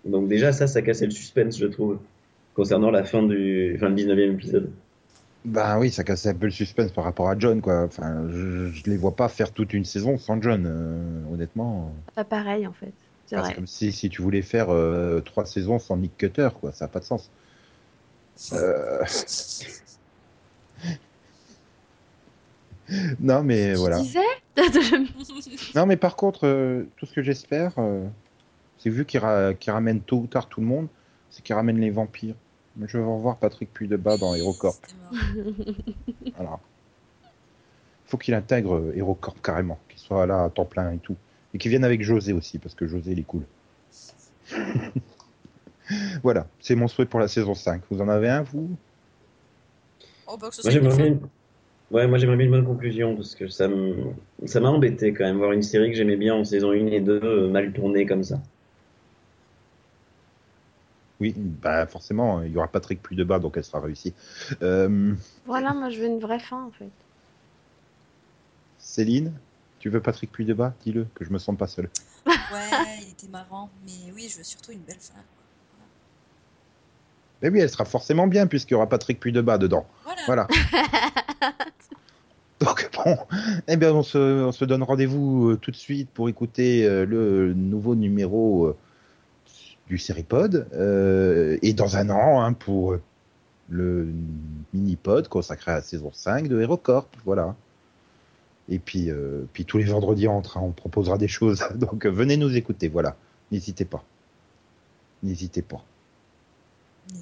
Donc déjà, ça, ça cassait le suspense, je trouve, concernant la fin du, enfin, le 19e épisode. Ben oui, ça cassait un peu le suspense par rapport à John, quoi. Enfin, je, je les vois pas faire toute une saison sans John, euh, honnêtement. pas pareil en fait. C'est Enfin. C'est comme si, si tu voulais faire euh, trois saisons sans Nick Cutter, quoi. Ça n'a pas de sens. Euh... <laughs> non, mais Tu voilà. disais <laughs> Non, mais par contre, euh, tout ce que j'espère, euh, c'est vu qu'il ra- qu'il ramène tôt ou tard tout le monde, c'est qu'il ramène les vampires. Je veux revoir Patrick Puy-de-Bas dans HeroCorp. C'était mort. Voilà. Faut qu'il intègre euh, HeroCorp carrément, qu'il soit là à temps plein et tout. Et qu'il vienne avec José aussi, parce que José, il est cool. <laughs> voilà, c'est mon souhait pour la saison 5. Vous en avez un, vous? Oh, bah, que ce Moi, Ouais, moi j'aimerais bien une bonne conclusion parce que ça m'a embêté quand même voir une série que j'aimais bien en saison 1 et 2 euh, mal tournée comme ça. Oui, bah forcément, il y aura Patrick plus de bas, donc elle sera réussie. Euh, Voilà, moi je veux une vraie fin en fait. Céline, tu veux Patrick plus de bas Dis-le, que je me sens pas seul. Ouais, il était marrant, mais oui, je veux surtout une belle fin. Mais oui, elle sera forcément bien, puisqu'il y aura Patrick de bas dedans. Voilà. Voilà. <laughs> Donc bon, eh bien on se, on se donne rendez-vous euh, tout de suite pour écouter euh, le nouveau numéro euh, du Seripod et dans un an hein, pour le mini-pod consacré à la saison 5 de HeroCorp, voilà. Et puis, puis tous les vendredis entre, on proposera des choses, <laughs> donc venez nous écouter, voilà. N'hésitez pas. N'hésitez pas.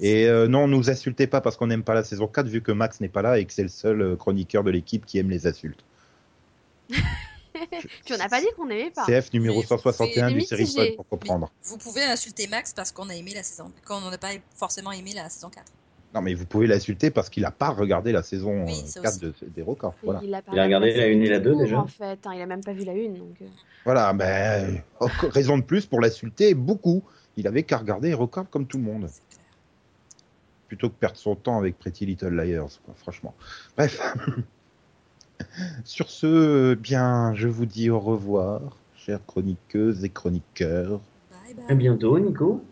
Et euh, non, nous insultez pas parce qu'on n'aime pas la saison 4 vu que Max n'est pas là et que c'est le seul euh, chroniqueur de l'équipe qui aime les insultes. tu en as pas dit qu'on aimait pas. CF numéro Oui, vous 161 pouvez- du mitigé. Seripod pour comprendre. Vous pouvez insulter Max parce qu'on a aimé la saison, qu'on n'a pas forcément aimé la saison 4. Non, mais vous pouvez l'insulter parce qu'il a pas regardé la saison Oui, euh, ça 4 aussi. de, des records. Voilà. Il a, pas Il a regardé la une et la deux, court, déjà En fait, hein, il a même pas vu la une. Donc... euh. Voilà, ben, euh, encore raison de plus pour l'insulter beaucoup. Il avait qu'à regarder les records comme tout le monde. Plutôt que perdre son temps avec Pretty Little Liars, quoi, franchement. Bref. <laughs> Sur ce, bien, je vous dis au revoir, chères chroniqueuses et chroniqueurs. Bye bye. À bientôt, Nico.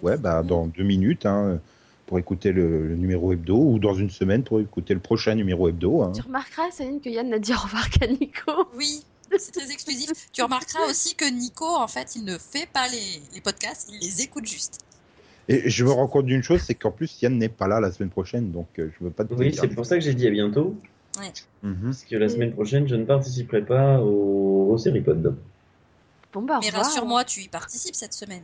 Ouais, bah, dans deux minutes, hein, pour écouter le, le numéro hebdo, ou dans une semaine pour écouter le prochain numéro hebdo. hein. Tu remarqueras, Céline, que Yann n'a dit au revoir qu'à Nico. Oui, c'est très exclusif. tu remarqueras aussi que Nico, en fait, il ne fait pas les, les podcasts, il les écoute juste. Et je me rends compte d'une chose, c'est qu'en plus, Yann n'est pas là la semaine prochaine, donc euh, je veux pas te Oui, c'est pour ça que j'ai dit à bientôt. Mhm. Parce que la semaine prochaine, je ne participerai pas au, au Seripod. Bon, bah, Mais rassure-moi, tu y participes cette semaine.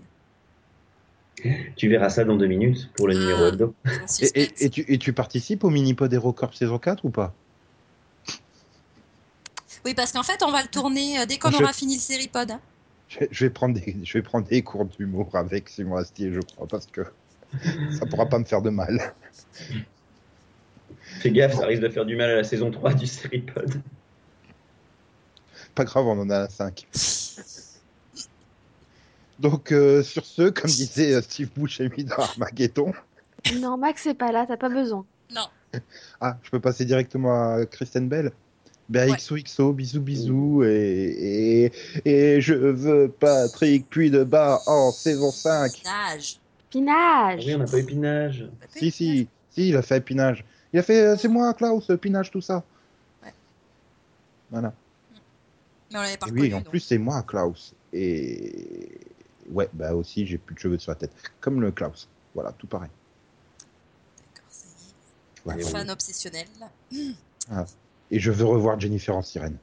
Tu verras ça dans deux minutes pour le numéro Ah. hebdo. Sans Et, suspense. et- et tu, et tu participes au mini-pod HeroCorp saison 4 ou pas? Oui, parce qu'en fait, on va le tourner euh, dès qu'on Je- aura fini le séripod. hein. Je vais prendre des, je vais prendre des cours d'humour avec Simon Astier, je crois, parce que ça pourra pas me faire de mal. Fais gaffe, ça risque de faire du mal à la saison 3 du Seripod. Pas grave, on en a 5. Donc, euh, sur ce, comme disait Steve Buscemi dans Armageddon, Non, Max, c'est pas là, t'as pas besoin. Non, ah, je peux passer directement à Kristen Bell? Ben, Ouais. XOXO, bisous bisous, et, et, et je veux Patrick puis de bas en saison 5. nage. Ah Pinage oui, on n'a pas eu Pinage. Si, si, si, il a fait Pinage. Il a fait, euh, c'est moi, Klaus, Pinage, tout ça. Ouais. Voilà. Mais on l'avait pas reconnu. oui, en donc. plus, c'est moi, Klaus. Et ouais, bah aussi, j'ai plus de cheveux sur la tête. Comme le Klaus. Voilà, tout pareil. D'accord, ça y est. Voilà. Fan obsessionnel. Et je veux revoir Jennifer en sirène.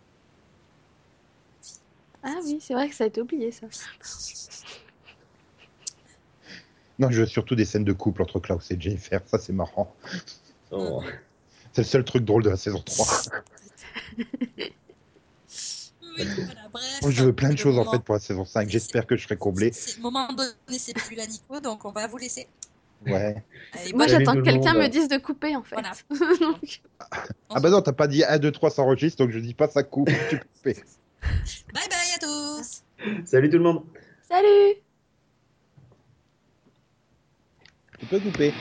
Ah oui, c'est vrai que ça a été oublié, ça. Non, je veux surtout des scènes de couple entre Klaus et Jennifer. Ça, c'est marrant. Oh. C'est le seul truc drôle de la saison 3. Oui, voilà, bref. Moi, je veux plein de choses en fait pour la saison 5. J'espère que je serai comblé. C'est le moment donné, c'est plus la Nico, donc on va vous laisser. Ouais. Moi, j'attends que quelqu'un me dise de couper, en fait. Voilà. <laughs> Donc, Ah bah non, t'as pas dit 1, 2, 3 s'enregistre, donc je dis pas ça coupe. tu peux couper. <laughs> Bye bye à tous. Salut tout le monde. Salut Tu peux couper.